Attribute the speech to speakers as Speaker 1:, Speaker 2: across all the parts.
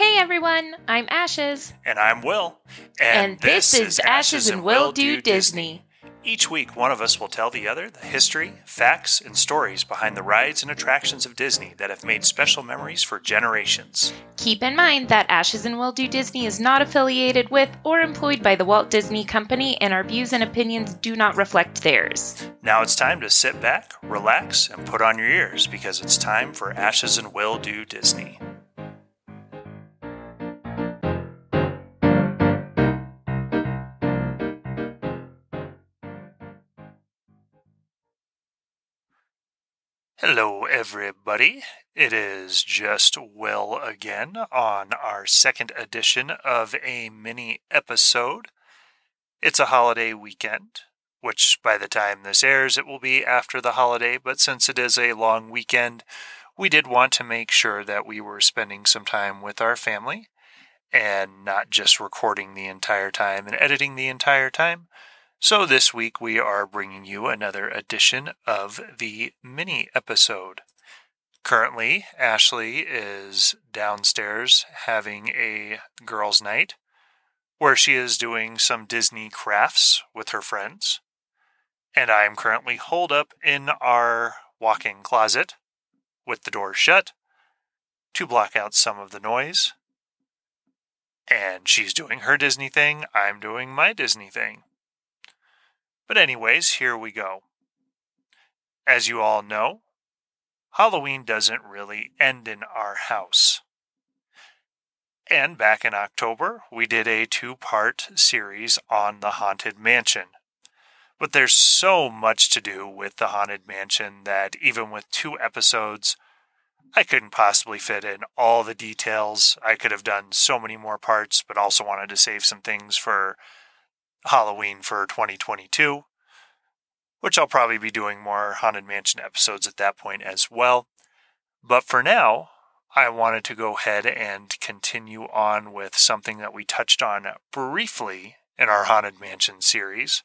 Speaker 1: Hey everyone, I'm Ashes.
Speaker 2: And I'm Will.
Speaker 1: And, this, is Ashes and Will Do Disney.
Speaker 2: Each week, one of us will tell the other the history, facts, and stories behind the rides and attractions of Disney that have made special memories for generations.
Speaker 1: Keep in mind that Ashes and Will Do Disney is not affiliated with or employed by the Walt Disney Company, and our views and opinions do not reflect theirs.
Speaker 2: Now it's time to sit back, relax, and put on your ears because it's time for Ashes and Will Do Disney. Everybody. It is just Will again on our second edition of a mini episode. It's a holiday weekend, which by the time this airs, it will be after the holiday, but since it is a long weekend, we did want to make sure that we were spending some time with our family and not just recording the entire time and editing the entire time. So, this week we are bringing you another edition of the mini episode. Currently, Ashley is downstairs having a girls' night where she is doing some Disney crafts with her friends. And I am currently holed up in our walk in closet with the door shut to block out some of the noise. And she's doing her Disney thing, I'm doing my Disney thing. But, anyways, here we go. As you all know, Halloween doesn't really end in our house. And back in October, we did a two part series on the Haunted Mansion. But there's so much to do with the Haunted Mansion that even with two episodes, I couldn't possibly fit in all the details. I could have done so many more parts, but also wanted to save some things for Halloween for 2022, which I'll probably be doing more Haunted Mansion episodes at that point as well. But for now, I wanted to go ahead and continue on with something that we touched on briefly in our Haunted Mansion series,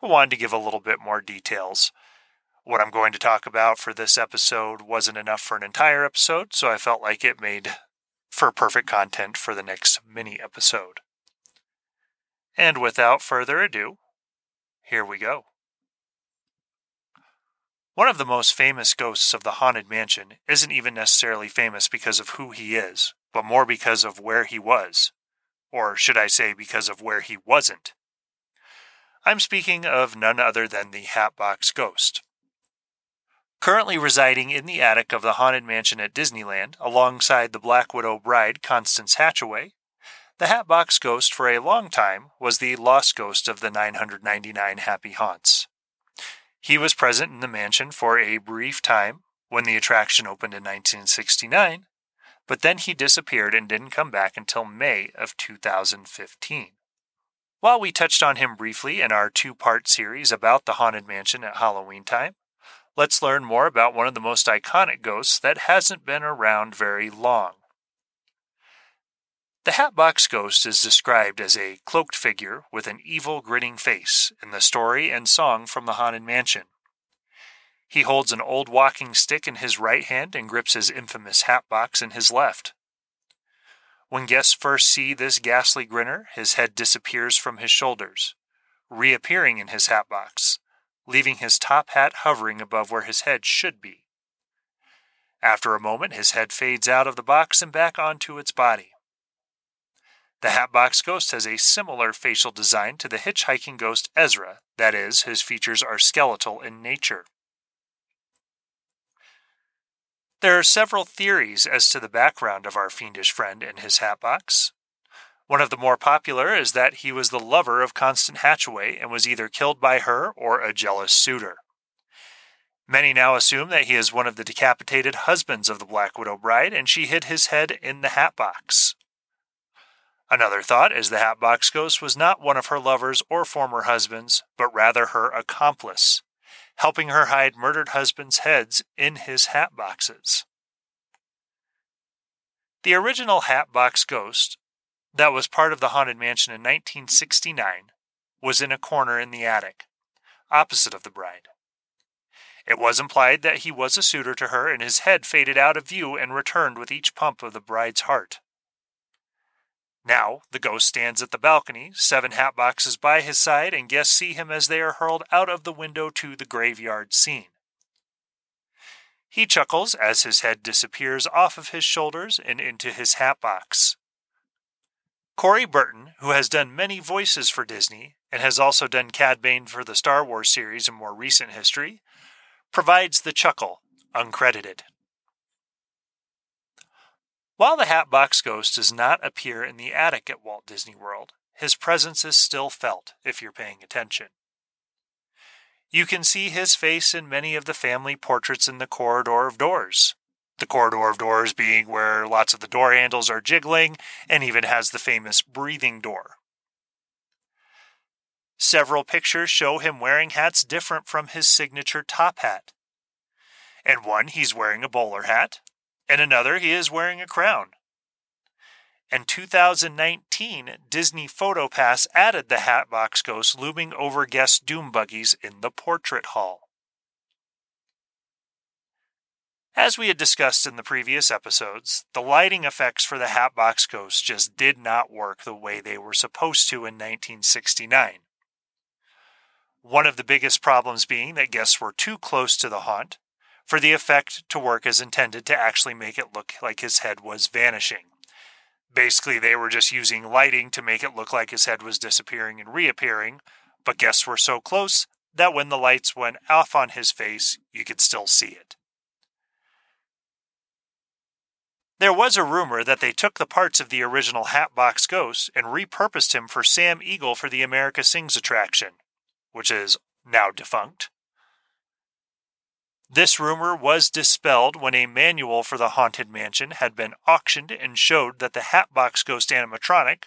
Speaker 2: but wanted to give a little bit more details. What I'm going to talk about for this episode wasn't enough for an entire episode, so I felt like it made for perfect content for the next mini episode. And without further ado, here we go. One of the most famous ghosts of the Haunted Mansion isn't even necessarily famous because of who he is, but more because of where he was. Or should I say, because of where he wasn't. I'm speaking of none other than the Hatbox Ghost. Currently residing in the attic of the Haunted Mansion at Disneyland, alongside the Black Widow bride Constance Hatchaway, the Hatbox Ghost for a long time was the lost ghost of the 999 Happy Haunts. He was present in the mansion for a brief time when the attraction opened in 1969, but then he disappeared and didn't come back until May of 2015. While we touched on him briefly in our two part series about the Haunted Mansion at Halloween time, let's learn more about one of the most iconic ghosts that hasn't been around very long. The Hatbox Ghost is described as a cloaked figure with an evil, grinning face in the story and song from the Haunted Mansion. He holds an old walking stick in his right hand and grips his infamous hat box in his left. When guests first see this ghastly grinner, his head disappears from his shoulders, reappearing in his hat box, leaving his top hat hovering above where his head should be. After a moment, his head fades out of the box and back onto its body. The Hatbox Ghost has a similar facial design to the hitchhiking ghost Ezra, that is, his features are skeletal in nature. There are several theories as to the background of our fiendish friend and his hatbox. One of the more popular is that he was the lover of Constance Hatchaway and was either killed by her or a jealous suitor. Many now assume that he is one of the decapitated husbands of the Black Widow bride and she hid his head in the hatbox. Another thought is the Hatbox Ghost was not one of her lovers or former husbands, but rather her accomplice, helping her hide murdered husbands' heads in his hat boxes. The original Hatbox Ghost, that was part of the Haunted Mansion in 1969, was in a corner in the attic, opposite of the bride. It was implied that he was a suitor to her, and his head faded out of view and returned with each pump of the bride's heart. Now, the ghost stands at the balcony, seven hat boxes by his side, and guests see him as they are hurled out of the window to the graveyard scene. He chuckles as his head disappears off of his shoulders and into his hat box. Corey Burton, who has done many voices for Disney and has also done Cad Bane for the Star Wars series in more recent history, provides the chuckle, uncredited. While the Hatbox Ghost does not appear in the attic at Walt Disney World, his presence is still felt if you're paying attention. You can see his face in many of the family portraits in the corridor of doors. The corridor of doors being where lots of the door handles are jiggling and even has the famous breathing door. Several pictures show him wearing hats different from his signature top hat. In one, he's wearing a bowler hat, and another, he is wearing a crown. In 2019, Disney PhotoPass added the Hatbox Ghost looming over guest doom buggies in the portrait hall. As we had discussed in the previous episodes, the lighting effects for the Hatbox Ghost just did not work the way they were supposed to in 1969. One of the biggest problems being that guests were too close to the haunt, for the effect to work as intended to actually make it look like his head was vanishing. Basically, they were just using lighting to make it look like his head was disappearing and reappearing, but guests were so close that when the lights went off on his face, you could still see it. There was a rumor that they took the parts of the original Hatbox Ghost and repurposed him for Sam Eagle for the America Sings attraction, which is now defunct. This rumor was dispelled when a manual for the Haunted Mansion had been auctioned and showed that the Hatbox Ghost animatronic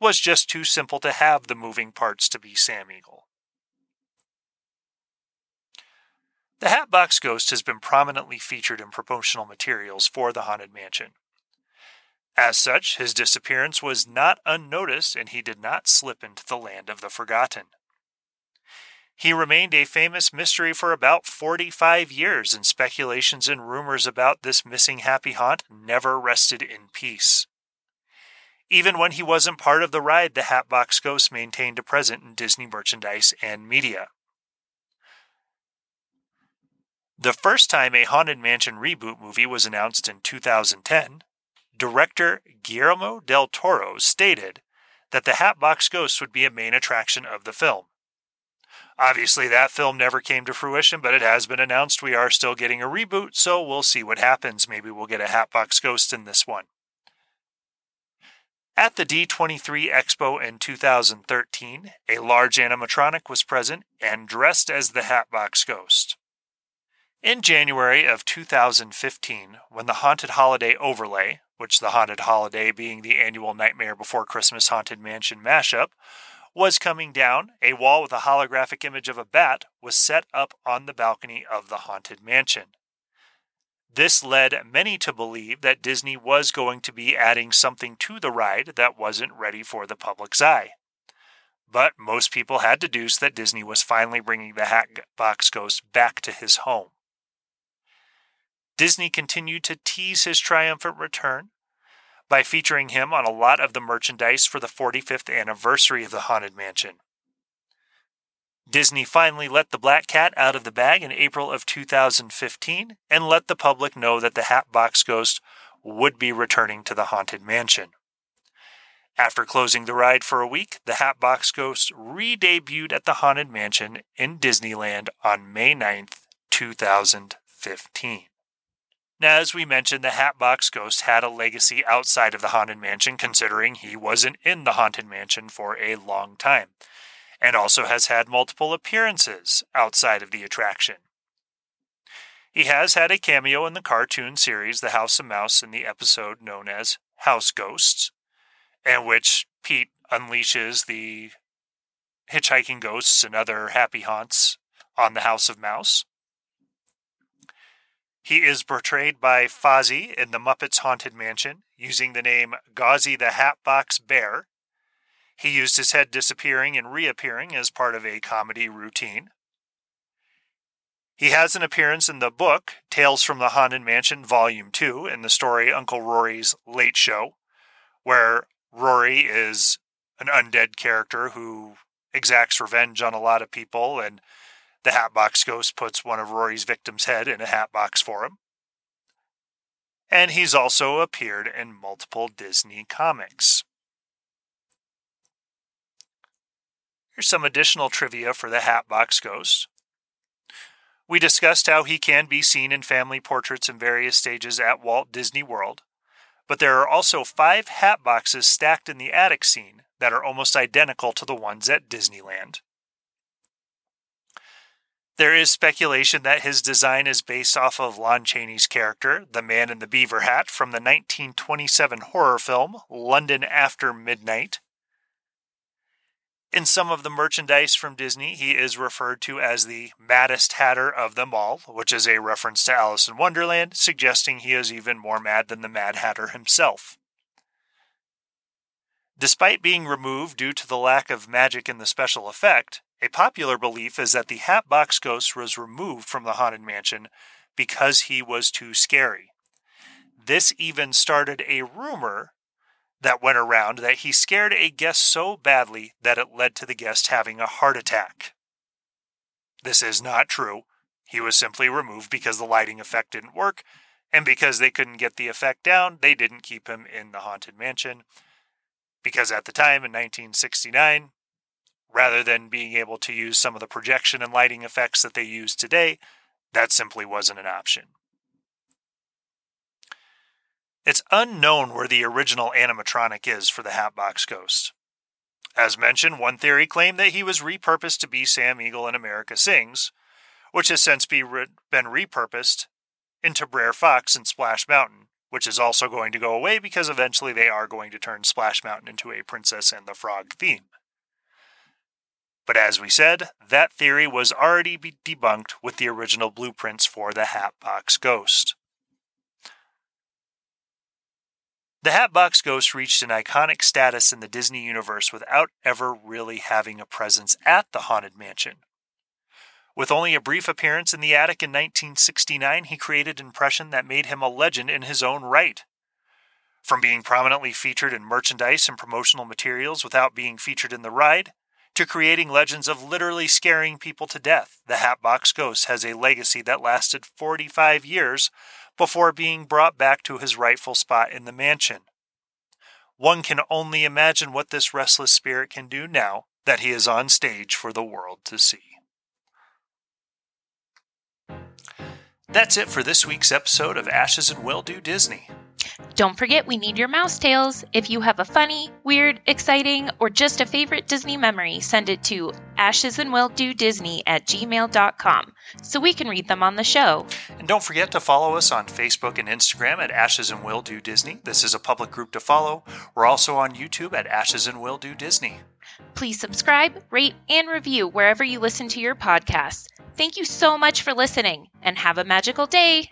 Speaker 2: was just too simple to have the moving parts to be Sam Eagle. The Hatbox Ghost has been prominently featured in promotional materials for the Haunted Mansion. As such, his disappearance was not unnoticed and he did not slip into the land of the forgotten. He remained a famous mystery for about 45 years, and speculations and rumors about this missing happy haunt never rested in peace. Even when he wasn't part of the ride, the Hatbox Ghost maintained a presence in Disney merchandise and media. The first time a Haunted Mansion reboot movie was announced in 2010, director Guillermo del Toro stated that the Hatbox Ghost would be a main attraction of the film. Obviously, that film never came to fruition, but it has been announced we are still getting a reboot, so we'll see what happens. Maybe we'll get a Hatbox Ghost in this one. At the D23 Expo in 2013, a large animatronic was present and dressed as the Hatbox Ghost. In January of 2015, when the Haunted Holiday Overlay, which the Haunted Holiday being the annual Nightmare Before Christmas Haunted Mansion mashup, was coming down, a wall with a holographic image of a bat was set up on the balcony of the Haunted Mansion. This led many to believe that Disney was going to be adding something to the ride that wasn't ready for the public's eye. But most people had deduced that Disney was finally bringing the Hatbox Ghost back to his home. Disney continued to tease his triumphant return, by featuring him on a lot of the merchandise for the 45th anniversary of the Haunted Mansion. Disney finally let the Black Cat out of the bag in April of 2015 and let the public know that the Hatbox Ghost would be returning to the Haunted Mansion. After closing the ride for a week, the Hatbox Ghost re debuted at the Haunted Mansion in Disneyland on May 9th, 2015. Now, as we mentioned, the Hatbox Ghost had a legacy outside of the Haunted Mansion, considering he wasn't in the Haunted Mansion for a long time, and also has had multiple appearances outside of the attraction. He has had a cameo in the cartoon series The House of Mouse in the episode known as House Ghosts, in which Pete unleashes the hitchhiking ghosts and other happy haunts on the House of Mouse. He is portrayed by Fozzie in The Muppets Haunted Mansion using the name Gauzy the Hatbox Bear. He used his head disappearing and reappearing as part of a comedy routine. He has an appearance in the book Tales from the Haunted Mansion, Volume 2, in the story Uncle Rory's Late Show, where Rory is an undead character who exacts revenge on a lot of people, and the Hatbox Ghost puts one of Rory's victims' head in a hatbox for him. And he's also appeared in multiple Disney comics. Here's some additional trivia for the Hatbox Ghost. We discussed how he can be seen in family portraits in various stages at Walt Disney World, but there are also five hat boxes stacked in the attic scene that are almost identical to the ones at Disneyland. There is speculation that his design is based off of Lon Chaney's character, the man in the beaver hat, from the 1927 horror film London After Midnight, in some of the merchandise from Disney, he is referred to as the maddest hatter of them all, which is a reference to Alice in Wonderland, suggesting he is even more mad than the Mad Hatter himself. Despite being removed due to the lack of magic in the special effect, a popular belief is that the Hatbox Ghost was removed from the Haunted Mansion because he was too scary. This even started a rumor that went around that he scared a guest so badly that it led to the guest having a heart attack. This is not true. He was simply removed because the lighting effect didn't work, and because they couldn't get the effect down, they didn't keep him in the Haunted Mansion. Because at the time, in 1969, rather than being able to use some of the projection and lighting effects that they use today, that simply wasn't an option. It's unknown where the original animatronic is for the Hatbox Ghost. As mentioned, one theory claimed that he was repurposed to be Sam Eagle in America Sings, which has since be re- been repurposed into Brer Fox in Splash Mountain, which is also going to go away because eventually they are going to turn Splash Mountain into a Princess and the Frog theme. But as we said, that theory was already debunked with the original blueprints for the Hatbox Ghost. The Hatbox Ghost reached an iconic status in the Disney universe without ever really having a presence at the Haunted Mansion. With only a brief appearance in the attic in 1969, he created an impression that made him a legend in his own right. From being prominently featured in merchandise and promotional materials without being featured in the ride, to creating legends of literally scaring people to death, the Hatbox Ghost has a legacy that lasted 45 years before being brought back to his rightful spot in the mansion. One can only imagine what this restless spirit can do now that he is on stage for the world to see. That's it for this week's episode of Ashes and Will Do Disney.
Speaker 1: Don't forget, we need your mouse tales. If you have a funny, weird, exciting, or just a favorite Disney memory, send it to ashesandwilldodisney at gmail.com so we can read them on the show.
Speaker 2: And don't forget to follow us on Facebook and Instagram at Ashes and Will Do Disney. This is a public group to follow. We're also on YouTube at Ashes and Will Do Disney.
Speaker 1: Please subscribe, rate, and review wherever you listen to your podcasts. Thank you so much for listening, and have a magical day.